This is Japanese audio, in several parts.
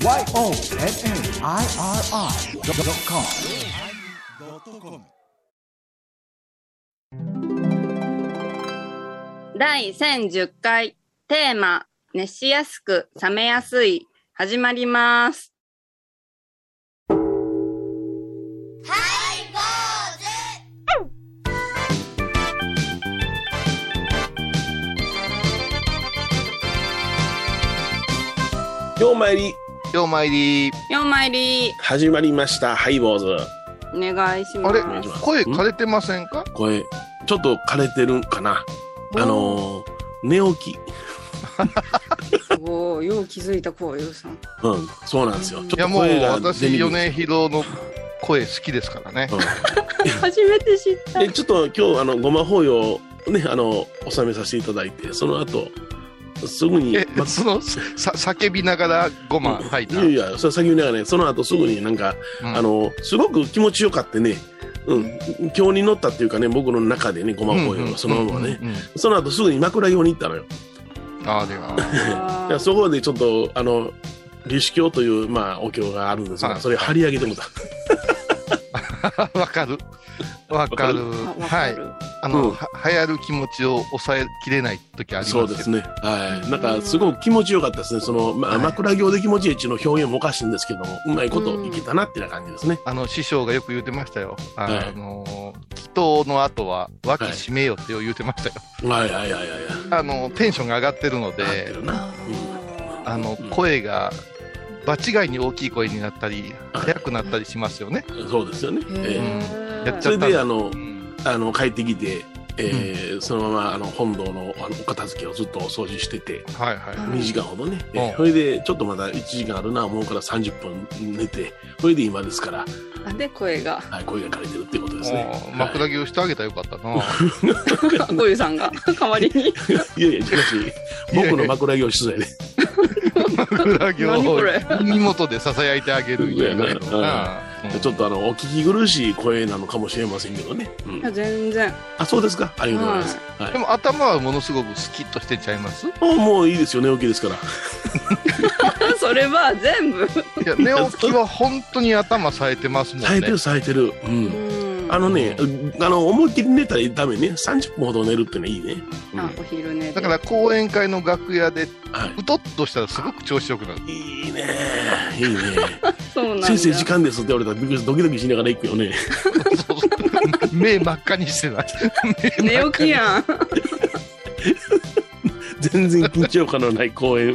YONNIRI.com 第1010回テーマ熱しやすく冷めやすい始まります。ようまいりようまいり。ようまいり。始まりましたハイボーズ。お願いしまあれす。声枯れてませんか？声ちょっと枯れてるんかな？あのー、寝起き。おお、よう気づいたこう、ようさん。うんそうなんですよ。ちょっいやもうと声が出私、米広の声好きですからね。初めて知った。でちょっと今日あのごま法要をねあの収めさせていただいてその後すぐにえま、その、さ、叫びながらごま吐いた。いやいやそれ先にねその後すぐになんか、うん。あのすごく気持ちよかってねうん、今日に乗ったっていうかね僕の中でねごま法要がそのままね、うんうんうん。その後すぐに枕用に行ったのよ。あでは。いやそこでちょっとあの立式教という、まあ、お経があるんですが、はい。それ張り上げてもた。わかる。わかる。はい。あの、うんは流行る気持ちを抑えきれない時ありますよそうですね。はい。なんか、すごく気持ちよかったですね。その、まあ、はい枕行で気持ちいいっていうの表現もおかしいんですけども、うまいこといけたなってな感じですね。あの、師匠がよく言ってましたよ。あはいの、祈祷の後は脇締めよって言ってましたよ。はいはいはいはいはい。あの、テンションが上がってるので。あのうん、声が、場違いに大きい声になったり、はい速くなったりしますよね。そうですよね。えやっちゃったえそれで、あのう、んあの、帰ってきて、えーそのまま、あの、本堂の、あの、お片付けをずっとお掃除してて、はいはい。2時間ほどね。えうんーそれで、ちょっとまだ1時間あるな、思うから30分寝て、それで今ですから、あで、声が？はい、声が枯れてるっていうことですね。枕木をしてあげたらよかったな。こういうさんが 代わりに。いやいや、しかし、僕の枕業室内で。枕木を耳元で囁いてあげるんじゃないな。うんちょっとあの、お聞き苦しい声なのかもしれませんけどね。うんいや、全然。あ、そうですか？ありがとうございます。はいで。も頭はものすごくスキッとしてちゃいます？いあもういいですよ、寝起きですから。それは全部。や、寝起きは本当に頭冴えてますもんね。冴えてる、冴えてる。う。うんんあのね、あの、思いっきり寝たらダメね。30分ほど寝るってのはいいね。うんあ、お昼寝で。だから講演会の楽屋で、はうとっとしたらすごく調子よくなる。い。いいね。いいね。そうなんだ。先生、時間ですって言われたらびっくりドキドキしながら行くよね。目真っ赤にしてな 寝起きやん。全然緊張感のない公演。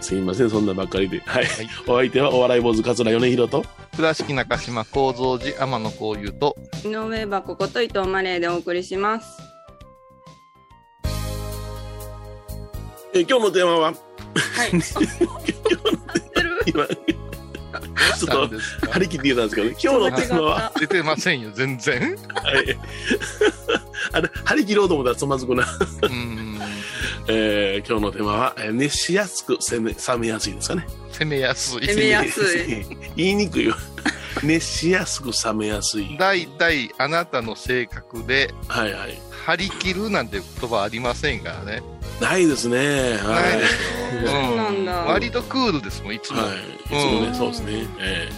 すいません、そんなばっかりで。はい。はいお相手はお笑い坊主桂米宏と。倉敷中島幸三寺天野幸雄と、井上箱こと伊藤マレーでお送りします。え今日のテーマは、はい。今、ちょっと、張り切って言ったんですけどね、今日のテーマは、出てませんよ、全然。はい。あれ、張り切ろうと思ったらつまずくな。うーん。えー今日のテーマは、えー熱しやすく攻め、冷めやすいですかね。攻めやすい。攻めやすい。言いにくいよ。熱しやすく冷めやすい。大体あなたの性格ではいはい。張り切るなんて言葉ありませんからね。ないですね。はい。ないですよ。そうなんだ割とクールですもん、いつも。はい。いつもね、うんそうですね。え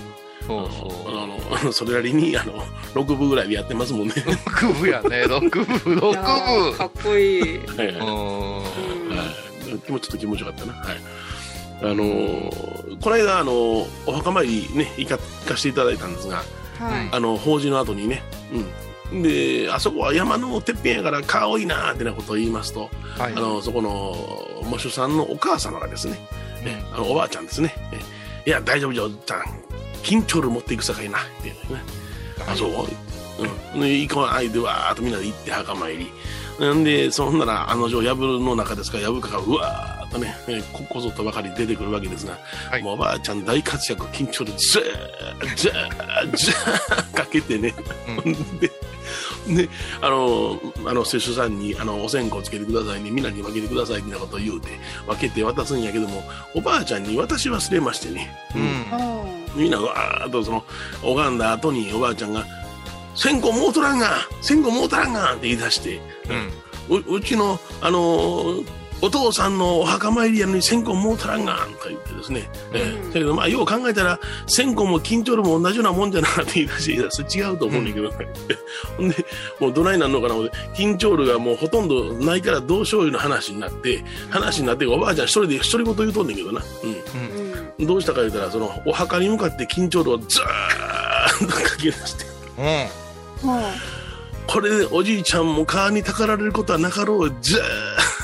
そうえそう。あの、あのそれなりに、あの、6部ぐらいでやってますもんね。6部やね、6部、いやーか6っこいい。はい。はい。気持ちょっと気持ちよかったな。はい。あのーこの間、あのーお墓参りね、行か行かせていただいたんですが、はい。あの、法事の後にね、うん。で、あそこは山のてっぺんやから顔多いなーってなことを言いますと、はい。あの、そこの、喪主さんのお母様がですね、ねあの、おばあちゃんですね、えいや、大丈夫じゃ、おっちゃん、緊張ル持っていくさかいな、っていうね。あ、そう？うん。で、行かないで、わーっとみんなで行って墓参り。んで、そんなら、案の定、藪の中ですから、藪かがうわーっとね、えここぞとばかり出てくるわけですが、はいもうおばあちゃん大活躍、緊張で、ずー、ずー、ずーかけてね、で、で、あの、あの、施主さんに、あの、お線香つけてくださいね、みんなに分けてください、みたいなことを言うて、分けて渡すんやけども、おばあちゃんに渡し忘れましてね、うん。あみんながわーっとその、拝んだ後におばあちゃんが、線香もうとらんが線香もうとらんがって言い出して、うん。ううちの、あのーお父さんのお墓参りやのに線香もうたらんがんとか言ってですね。えーだけど、まあ、よう考えたら、線香も緊張ルも同じようなもんじゃなって言い出して、いや、それ違うと思うんだけど、ほんで、もうどないなんのかな思って、緊張ルがもうほとんどないからどうしよういうの話になって、話になって、おばあちゃん一人で独り言言うとんねんけどな。うん。うん。どうしたか言うたら、その、お墓に向かって緊張ルをずーっとかけ出して、うん。はこれでおじいちゃんも川にたかられることはなかろう、ずーっと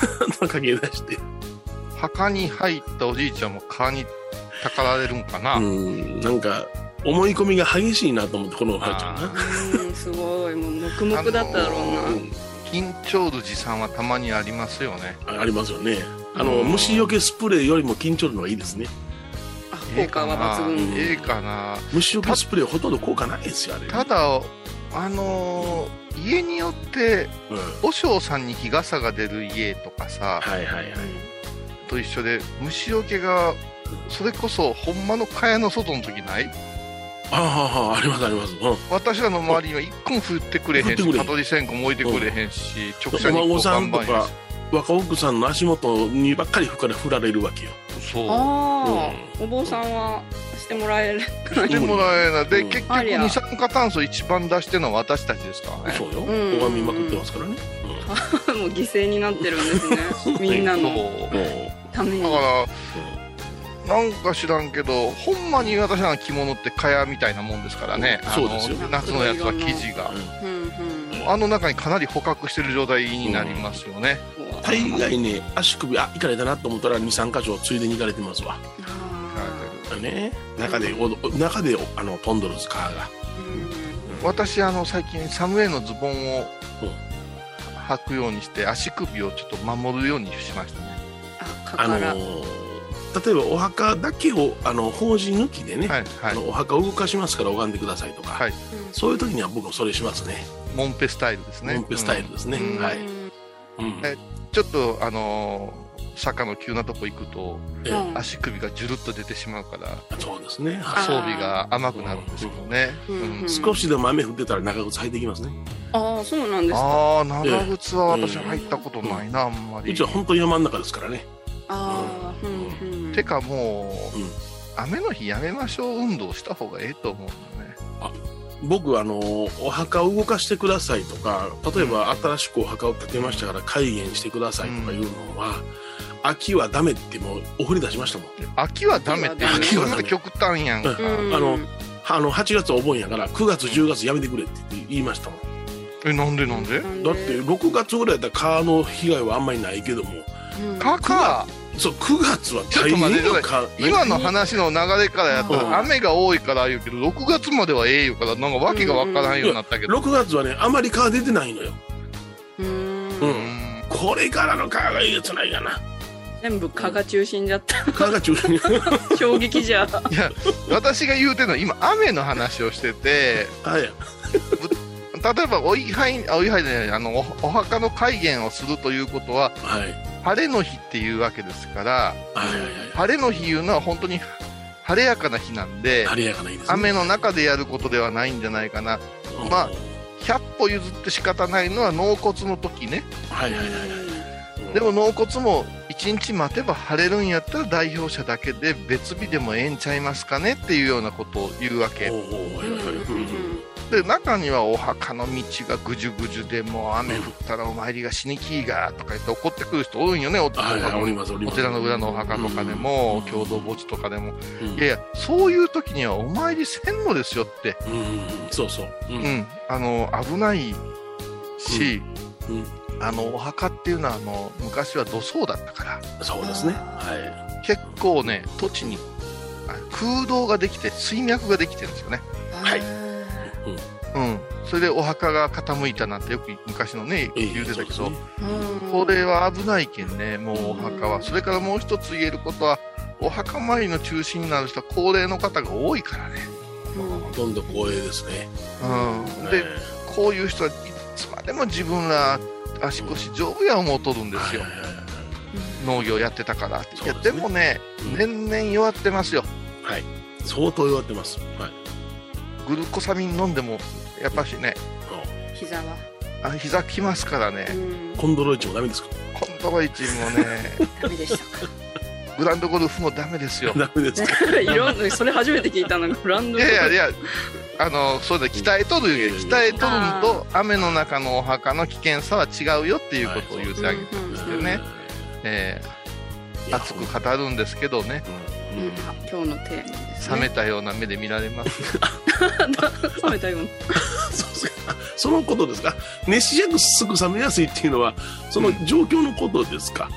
かけ出して。墓に入ったおじいちゃんも川にたかられるんかな。うん、なんか、思い込みが激しいなと思って、このおばあちゃんな。ん、すごい。もう黙々だっただろうな。うん緊張る持参はたまにありますよね。あありますよね。あの、うん虫除けスプレーよりも緊張るのがいいですね。あ、効果は抜群。ええかな。虫除けスプレーほとんど効果ないですよ、あれ。ただ、あのー家によって、うん。和尚さんに日傘が出る家とかさ、はいはいはい。と一緒で、虫除けが、それこそ、ほんまの蚊帳の外の時ない？ああ、はあ、ありますあります。うん。私らの周りには一個も降ってくれへんし、降ってくれへん蚊取り線香も置いてくれへんし、直お射日光バンバンやし、若奥さんの足元にばっかり振られるわけよ。そう。ああ、お坊さんはしてもらえる。してもらえない。で、うん結局二酸化炭素一番出してるのは私たちですからね。そうよ。うん拝みまくってますからね。もう犠牲になってるんですね。みんなのために。だから、なんか知らんけど、ほんまに私らの着物って蚊帳みたいなもんですからね。そうですよあの夏のやつは生地が。う、うんうんうん。あの中にかなり捕獲してる状態になりますよね。大概ね、足首、あ、行かれたなと思ったら2、3箇所ついでに行かれてますわ。あね。中で、お中で、あの、飛んどるず、川が。ーうん私、あの、最近サムエのズボンをうん履くようにして、足首をちょっと守るようにしましたね。あ。のー例えばお墓だけを、あの、法事抜きでね、はい、はい。あのお墓を動かしますから拝んでくださいとか、はいそういう時には僕もそれしますね。モンペスタイルですね。モンペスタイルですね。うんはい。うんちょっと、あのー坂の急なとこ行くと、ええうん足首がジュルッと出てしまうから、そうですね。あ装備が甘くなるんですけどね。少しでも雨降ってたら長靴履いていきますね。ああ、そうなんですか。ああ、長靴は私入ったことないな、あんまり。うちは本当に山の中ですからね。ああ、うんうん。てかもう、うん雨の日やめましょう運動した方がええと思うんだよね。僕、あの、お墓を動かしてくださいとか、例えば新しくお墓を建てましたから開眼してくださいとかいうのは、秋はダメってもうお振り出しましたもん。秋はダメって、秋は極端やんか。うん。あの、あの、8月お盆やから、9月、10月やめてくれって言いましたもん。え、なんでなんで？だって、6月ぐらいやったら川の被害はあんまりないけども、うん。か。か、そう、9月は大ちょっと待って変今の話の流れからやと、うん雨が多いから言うけど、6月まではええよから、なんか訳がわからんようになったけど。6月はね、あまり川出てないのよ。うんこれからの川がいいやつないかな。全部蚊が中心だった。川が中心に。衝撃じゃ。いや、私が言うてるのは今、雨の話をしてて、はい。例えばお位牌、あお位牌で、あの、おお墓の開眼をするということは、はい。晴れの日っていうわけですから、はいはいはい。晴れの日いうのは本当に晴れやかな日なんで、晴れやかないいですね。雨の中でやることではないんじゃないかな。うんまあ100歩譲って仕方ないのは納骨の時ね。はいはいはいはい。でも納骨も1日待てば晴れるんやったら代表者だけで別日でもええんちゃいますかねっていうようなことを言うわけお。うおで、中にはお墓の道がぐじゅぐじゅでもう雨降ったらお参りがしにきいがとか言って怒ってくる人多いんよね、おはいはい、おりますおります。お寺の裏のお墓とかでも、うん共同墓地とかでも、うんいやいや、そういう時にはお参りせんのですよって、そうそう。うん。うん、あの、危ないし、あの、お墓っていうのは、あの、昔は土葬だったから、そうですね。は結構ね、土地にあ空洞ができて、水脈ができてるんですよね。はいい。うん。それでお墓が傾いたなんてよく昔のね、い。言うてたけど、そうですねこれは危ないけんね、もうお墓は。それからもう一つ言えることは、お墓参りの中心になる人は高齢の方が多いからね。ほとんど光栄ですね。うん。で、こういう人はいつまでも自分ら足腰丈夫や思うとるんですよ。農業やってたからって。いや、そうでもね、うん年々弱ってますよ。はい。相当弱ってます。はい。グルコサミン飲んでも、やっぱしね、膝は。あ膝きますからね、うん。コンドロイチもダメですか？コントロイチンもね、ダメでしたか。グランドゴルフもダメですよ。ダメですか？いろんな、それ初めて聞いたの。が、ブランドいやいやいや、あの、そうだ、鍛えとるよ。鍛えとるのと、雨の中のお墓の危険さは違うよっていうことを言ってあげてるんですけどね。えいやー熱く語るんですけどね、うんうんあ今日のテーマです、ね。冷めたような目で見られます。冷めたような。そうですか。そのことですか。熱しやすく冷めやすいっていうのは、その状況のことですか。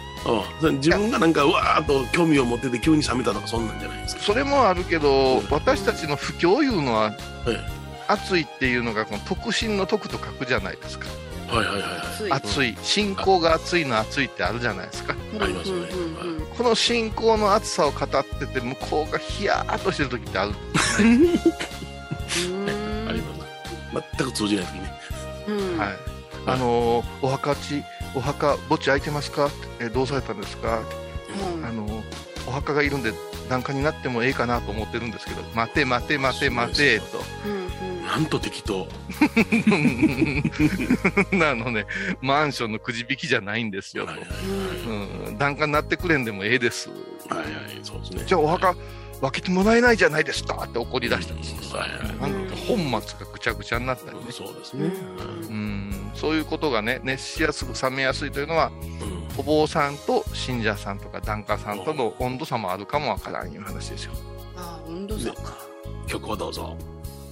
うん、自分がなんか、うわーっと興味を持ってて急に冷めたとか、そんなんじゃないですか。それもあるけど、私たちの不況いうのは、え暑いっていうのが、この特進の徳と書くじゃないですか。えはいはいはいはい。信仰が暑いの暑いってあるじゃないですか。ありますね。この信仰の暑さを語ってて、向こうがヒヤーっとしてる時ってある。うん。あります。全く通じない時ね。うん。はい。あのーお墓地、お墓、墓地空いてますか？えどうされたんですか？うん。あのーお墓がいるんで、檀家になってもええかなと思ってるんですけど、待て待て待て待て、と。うんうんなんと適当。なのね、マンションのくじ引きじゃないんですよはいはいと。うんうん、檀家になってくれんでもええです。はいはい、そうですね。じゃあお墓分けてもらえないじゃないですかって怒り出したんですよ。はいはいなんか本末がぐちゃぐちゃになったりね。そうですね。うん、そういうことがね、熱しやすく冷めやすいというのは、うんお坊さんと信者さんとか檀家さんとの温度差もあるかもわからんいう話ですよ。あ温度差か。曲をどうぞ。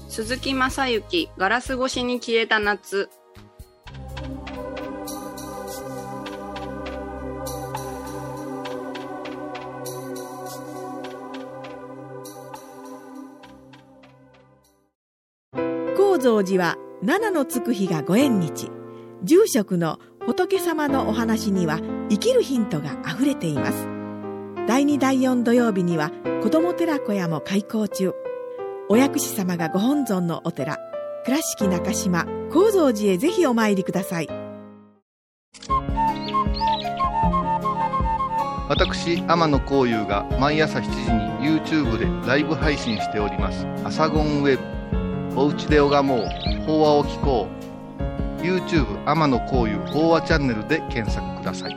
鈴木雅之、ガラス越しに消えた夏。高蔵寺は七のつく日がご縁日。住職の仏様のお話には生きるヒントがあふれています。第2第4土曜日には子ども寺小屋も開校中。お薬師様がご本尊のお寺倉敷中島・高蔵寺へぜひお参りください私、天野幸雄が毎朝7時に YouTube でライブ配信しております。アサゴンウェブ。おうちで拝もう。法話を聞こう。YouTube 天野幸雄法話チャンネルで検索ください。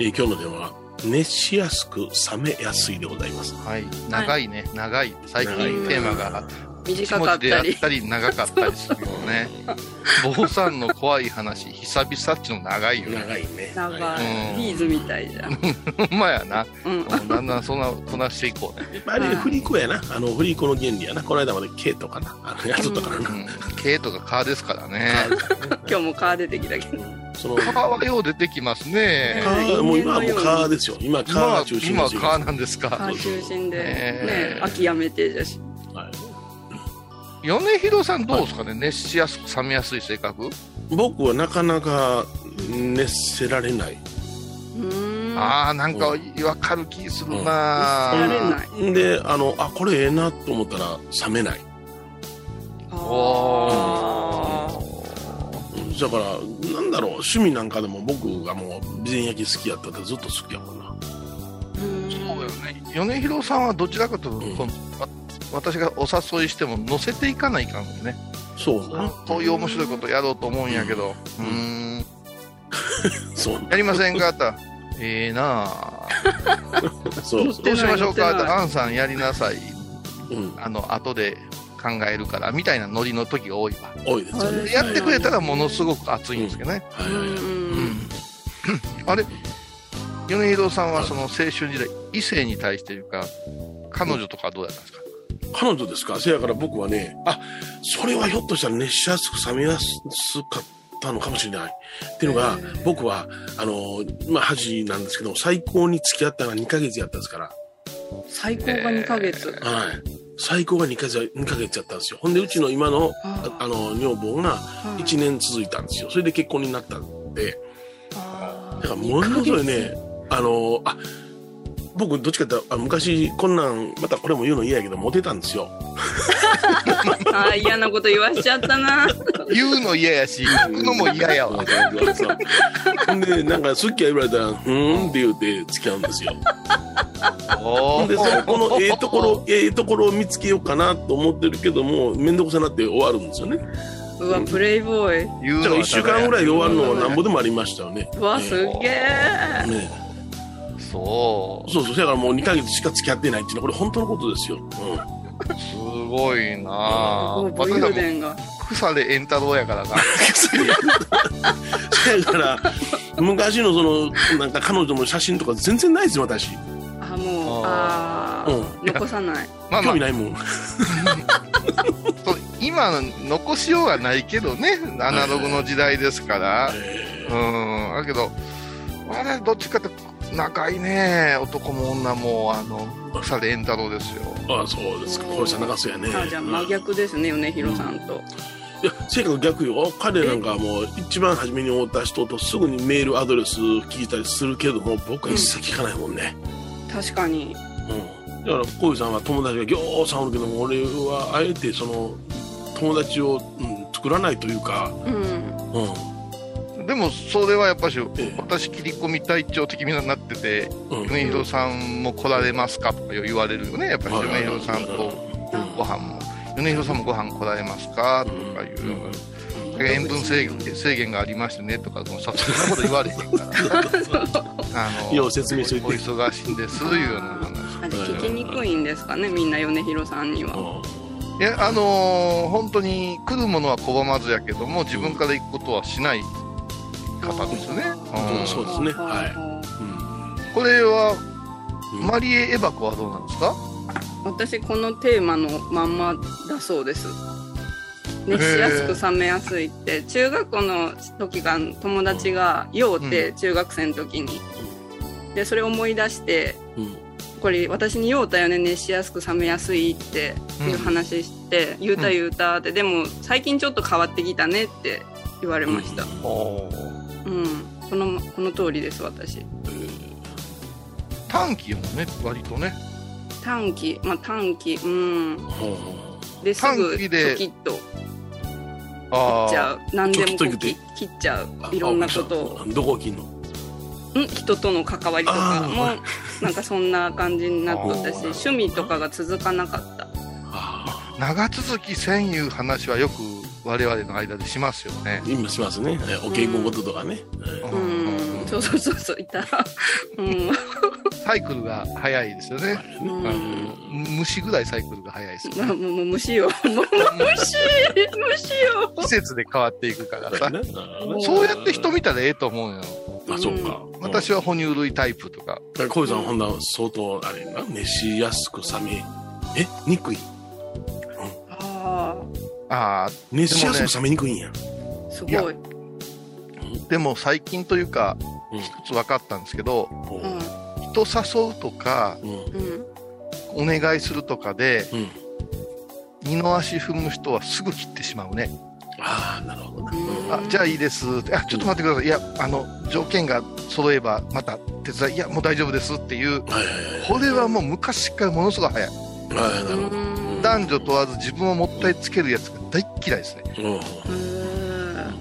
えー今日の電話は、熱しやすく冷めやすいでございます。はい。長いね、長い。最近テーマが短かったり。ったり長かったりするよね。坊さんの怖い話、久々っちの長いよね。長いね。長はいい。ビーズみたいじゃん。ほんまやな。うん。うんだんだんそんなこなしていこうね。やっぱり振り子やな。あの、振り子の原理やな。この間まで K とかな。あの、やっとったからな。うん。K とかカーですからね。今日もカー出てきたけど。その、カーはよう出てきますね。カー、もう今はもうカーですよ。今、カー今はが中心ですよ。今はカーなんですか。カー中心で、えね、諦めてじゃし。はい米広さんどうですかね、熱しやすく冷めやすい性格、僕はなかなか熱せられない。うーん。ああなんかわかる気する熱せな、られない。で、あの、あ、これええなと思ったら冷めない。あうんだから、なんだろう、趣味なんかでも僕がもう、備前焼き好きやったってずっと好きやもんな。ーそうよね。米広さんはどちらかというと、うん。私がお誘いしても乗せていかないかんのね、そうな。こういう面白いことやろうと思うんやけど、うーん、そうやりませんか？って言った。ら ええなあ。そう。そうどうしましょうか？って言った乗ってない。らアンさんやりなさい。うん。あの後で考えるからみたいなノリの時が多いわ多いですよね。でやってくれたらものすごく熱いんですけどね、はいはいはい。あれ米広さんはその青春時代、異性に対してというか、彼女とかはどうだったんですか？彼女ですか？せやから僕はね、あ、それはひょっとしたら熱しやすく冷めやすかったのかもしれない。っていうのが、僕は、あの、まあ、恥なんですけど、最高に付き合ったのは2ヶ月やったんですから。最高が2ヶ月。はい。最高が2ヶ月、2ヶ月やったんですよ。ほんで、うちの今の、ああの、女房が1年続いたんですよ。それで結婚になったんで、だからものすごいね、あの、あ、僕どっちかってあ昔こんなんまたこれも言うの嫌やけどモテたんですよ。ああ嫌なこと言わしちゃったな。言うの嫌やし、聞くのも嫌やわ。ほんでなんか好きや言われたら「ふーん」って言うて付き合うんですよ でそのこのええところええところを見つけようかなと思ってるけども面倒くさなって終わるんですよね。うわプレイボーイ。言うのはだから1週間ぐらいで終わるのはなんぼでもありましたよね。うわすっげえ。ねそう。そうそう。だからもう2ヶ月しか付き合ってないっていうのはこれ本当のことですよ、うん。すごいなぁ。武勇私はもう伝が。草で円太郎やからな。だから昔のそのなんか彼女の写真とか全然ないですよ私あああ、う残さない。まあまあ。興味、ないもん。そう今の残しようがないけどね、アナログの時代ですから。うん。だけど、あれ、どっちかって仲いいね。男も女も、あの、草で円太郎ですよ。ああそうですか。小石さん長そうやね。あじゃあ真逆ですね米広さんと、いや性格逆よ。彼なんかはもう一番初めに会った人とすぐにメールアドレス聞いたりするけども僕は一切聞かないもんね、確かに。うん。だから小石さんは友達がぎょうさんおるけども俺はあえてその友達を、うん、作らないというか、うん。うん。でも、それはやっぱし、ええ。私、切り込み隊長的になってて、うん。米広さんも来られますかとか言われるよね。やっぱり米広さんとうん。ご飯も。米広さんもご飯来られますかとかいう。塩分制限制限がありましてねとか、そんなこと言われへんから。あよう説明しといてお忙しいんです、いうような話。あれ聞きにくいんですかねみんな米広さんには。うんいや、あのー本当に来るものは拒まずやけども、自分から行くことはしない方ですよね。うんそうですね。はい。いうんこれは、うん。マリエ・エバコはどうなんですか？私このテーマのまんまだそうです熱しやすく冷めやすいって。中学校の時が友達が酔うて中学生の時に、でそれ思い出してうん。これ私に酔うたよね熱しやすく冷めやすいっていう話して、言うた言うたって、でも最近ちょっと変わってきたねって言われました。おうん、このこの通りです私。短期もね、割とね。短期。まあ短期。うん。ほうほう。ですぐ短期でっちゃう。何でも切って切っちゃう。あいろんなことを。あどこを切んの？ん？人との関わりとか。もあなんかそんな感じになってたし趣味とかが続かなかった。あ長続きせんいう話はよく我々の間でしますよね。あ今しますね。えお稽古事とかね、えうんそうそうそうそういた。うん。サイクルが早いですよね。うん。あの虫ぐらいサイクルが早いですよね。まあもう虫よ。もう虫虫よ。季節で変わっていくからさ。ね。そうやって人見たらええと思うよ。あそうか、私は哺乳類タイプとか。うん小井さんほんなら相当あれやな。熱しやすく冷めえ？にくいあああ、熱しやすく冷めにくいんや。あすごい。でも最近というか、うん一つ分かったんですけど、人誘うとか、お願いするとかで、うん二の足踏む人はすぐ切ってしまうね。ああなるほどなあじゃあいいです。あちょっと待ってください。いや、あの、条件が揃えばまた手伝い、いや、もう大丈夫ですっていう、これはもう昔からものすごい早い。はいなるほどうん男女問わず自分をもったいつけるやつが大っ嫌いですね。うん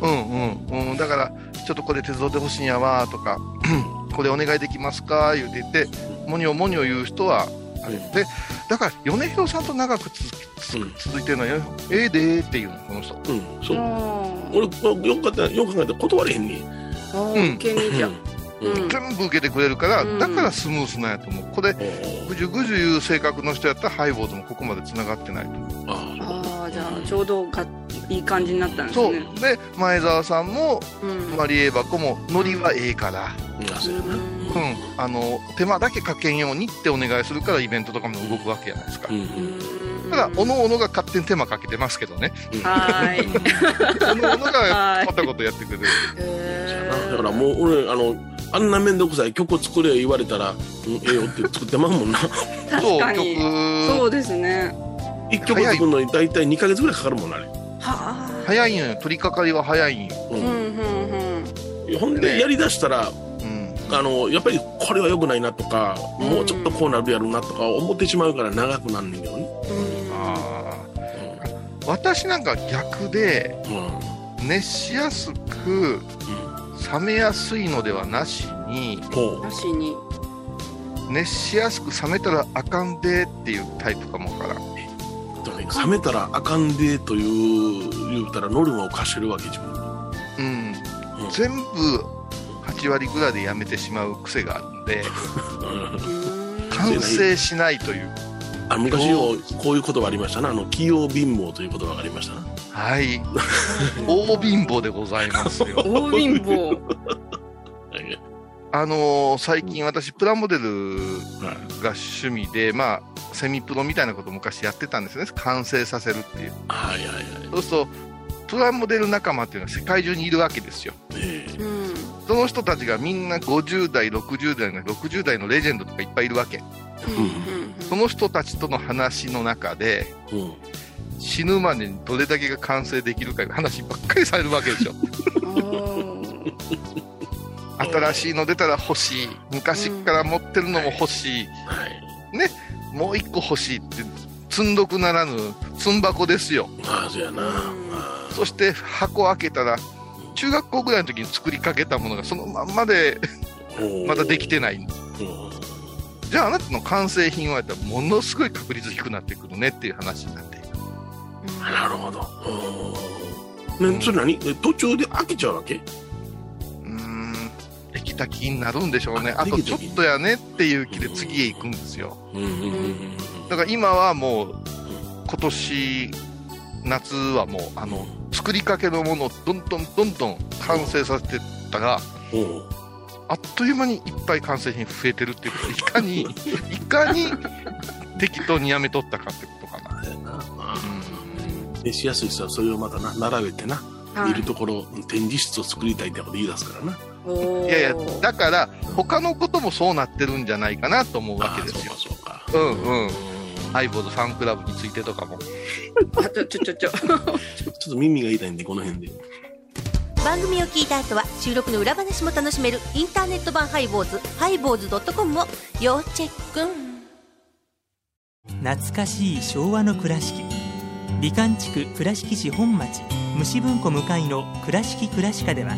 うんうん。うん。だから、ちょっとこれ手伝ってほしいんやわとか、これお願いできますか？言うて言って、もにょもにょ言う人は、あれで、だから、米広さんと長くつつうん。続いてるのは、ええでーっていうの、この人。うんそう。あ俺よく考えたよく考えたら断れへんねうん。全部受けてくれるから、うん。だからスムースなんやと思う。これ、ぐじゅぐじゅいう性格の人やったら、ハイボーズもここまで繋がってないと思う。あちょうどがいい感じになったんですそう。ねで前澤さんもうん。マリエ箱もノリはええから、うん。あそうやなうん、あの手間だけかけんようにってお願いするからイベントとかも動くわけじゃないですか。うんうん。ただおのおのが勝手に手間かけてますけどね。はーい。おのおのが はい。またことやってくれる。だからもう俺あのあんな面倒くさい曲作れ言われたら、うん、ええよって作ってまうもんな。確かに。曲そうですね一曲作るのに大体2ヶ月ぐらいかかるもんなあれ。はあ。早いんよ。取り掛かりは早い。んよ、うん。うんうんうん。ほんでやりだしたらうん、あのやっぱりこれは良くないなとか、もうちょっとこうなるやろうなとか思ってしまうから長くなんねんけどね、私なんか逆で熱しやすく冷めやすいのではなしにほなしに。熱しやすく冷めたらあかんでっていうタイプかもわからんうでもね冷めたらあかん。でという言うたらノルマを課してるわけ自分にうん。うん全部8割ぐらいでやめてしまう癖があるんで完成しないという。あ昔よこういう言葉ありましたな。あの器用貧乏という言葉がありましたな。はい。大貧乏でございますよ。大貧乏。あのー最近私プラモデルが趣味でまあセミプロみたいなことを昔やってたんですよね。完成させるっていう。はいはいはい。そうするとプラモデル仲間っていうのは世界中にいるわけですよ。ええ。うん。その人たちがみんな50代60代の60代のレジェンドとかいっぱいいるわけ。その人たちとの話の中でうん死ぬまでにどれだけが完成できるかいう話ばっかりされるわけでしょ新しいの出たら欲しい。昔から持ってるのも欲しい、はいもう一個欲しいって積んどくならぬ積ん箱ですよ。ああそうやな。あそして箱開けたら中学校ぐらいの時に作りかけたものがそのまんまでーまだできてない。うん。じゃああなたの完成品はやったらものすごい確率低くなってくるねっていう話になって。いるなるほど。うん。ねそれ何？え途中で飽きちゃうわけ？きた気になるんでしょうね。ああとちょっとやねっていう気で次へ行くんですよ。だから今はもう今年夏はもうあの作りかけのものをどんどんどんどん完成させてったらあっという間にいっぱい完成品増えてるっていうこといかに いかに適当にやめとったかってことかな、そうん。しやすい人はそれをまたな並べてなはい。いるところ展示室を作りたいってこと言い出すからないやいやだから他のこともそうなってるんじゃないかなと思うわけですよ。そうかうんうんうん。ハイボードファンクラブについてとかも。あちょちょちょちょ。ちょ ちょっと耳が痛いんでこの辺で。番組を聞いた後は収録の裏話も楽しめるインターネット版ハイボーズハイボーズドットコムを要チェック。懐かしい昭和の倉敷。美観地区倉敷市本町虫文庫向かいの「倉敷倉歯科」では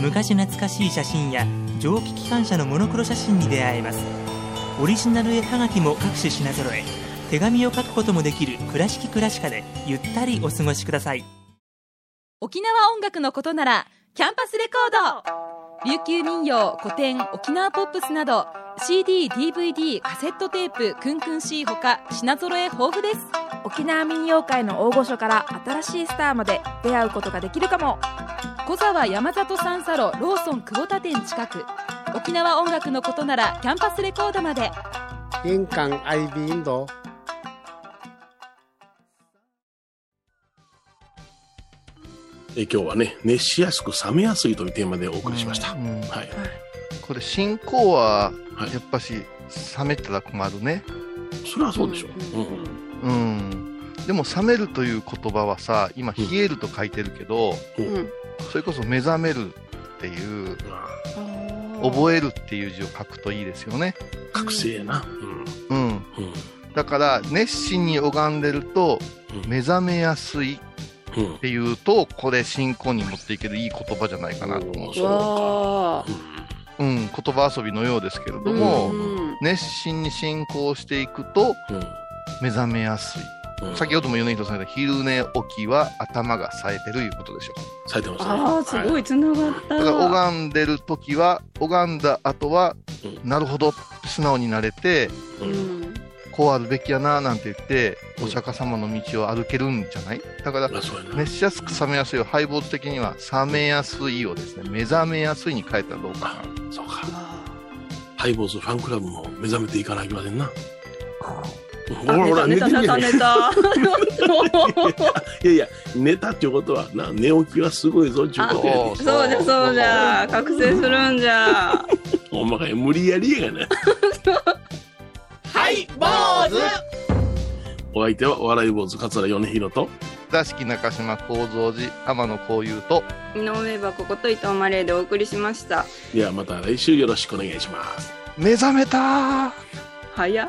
昔懐かしい写真や蒸気機関車のモノクロ写真に出会えます。オリジナル絵はがきも各種品揃え手紙を書くこともできる「倉敷倉歯科」でゆったりお過ごしください。沖縄音楽のことならキャンパスレコード。琉球民謡古典沖縄ポップスなど CDDVD カセットテープクンクン C ほか品揃え豊富です。沖縄民謡界の大御所から新しいスターまで出会うことができるかも小沢山里三佐路ローソン久保田店近く。沖縄音楽のことならキャンパスレコードまで。印港 IB 印度え今日はね熱しやすく冷めやすいというテーマでお送りしました、うんはい。これ進行ははい。やっぱし冷めたら困るね。それはそうでしょう、うんうん。でも冷めるという言葉はさ今冷えると書いてるけど、うんそれこそ目覚めるっていうあ覚えるっていう字を書くといいですよね。ー覚醒やな。うん。うん。うん。だから熱心に拝んでるとうん。目覚めやすいうんっていうとこれ信仰に持っていけるいい言葉じゃないかなと思うそうわうん、言葉遊びのようですけれどーも、うん。熱心に信仰していくとうん。目覚めやすい。うん。先ほども米人さんが昼寝起きは頭が冴えてるいうことでしょう。されてますね。ああすごいつながった。だから拝んでる時は拝んだ後は、うなるほどって素直になれてううん。んこうあるべきやななんて言って、お釈迦様の道を歩けるんじゃない？だから、熱しやすく冷めやすいをハイボーズ的には冷めやすいをですね、目覚めやすいに変えたらどうかな。そうか。ハイボーズファンクラブも目覚めていかなきゃいけませんなほらほら寝てるやんた寝たいやいや寝たっていうことはな寝起きはすごいぞっていうことやねそうじゃそうじゃ。覚醒するんじゃ。ほんまかい無理やりやがな。はい坊主。お相手はお笑い坊主桂米宏と。倉敷中島幸三寺天野幸雄と、井上箱こと伊藤マレーでお送りしました。ではまた来週よろしくお願いします。目覚めたー。早っ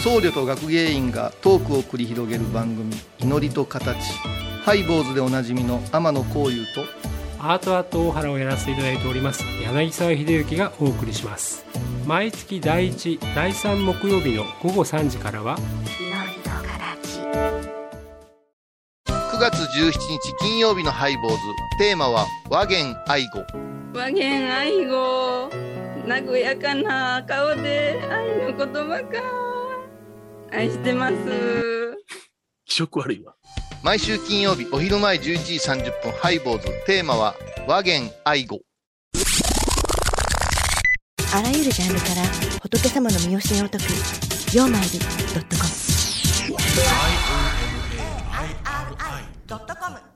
僧侶と学芸員がトークを繰り広げる番組「祈りと形」ハイボーズでおなじみの天野幸雄とアートアート大原をやらせていただいております柳沢秀幸がお送りします。毎月第1第3木曜日の午後3時からは9月17日金曜日のハイボーズ。テーマは和言愛語。和言愛語。和やかな顔で愛の言葉か愛してます。気色悪いわ。毎週金曜日お昼前11時30分ハイボーズ。テーマは和言愛語。あらゆるジャンルから仏様の身教えを解く「曜マイルドットコム」ドットコム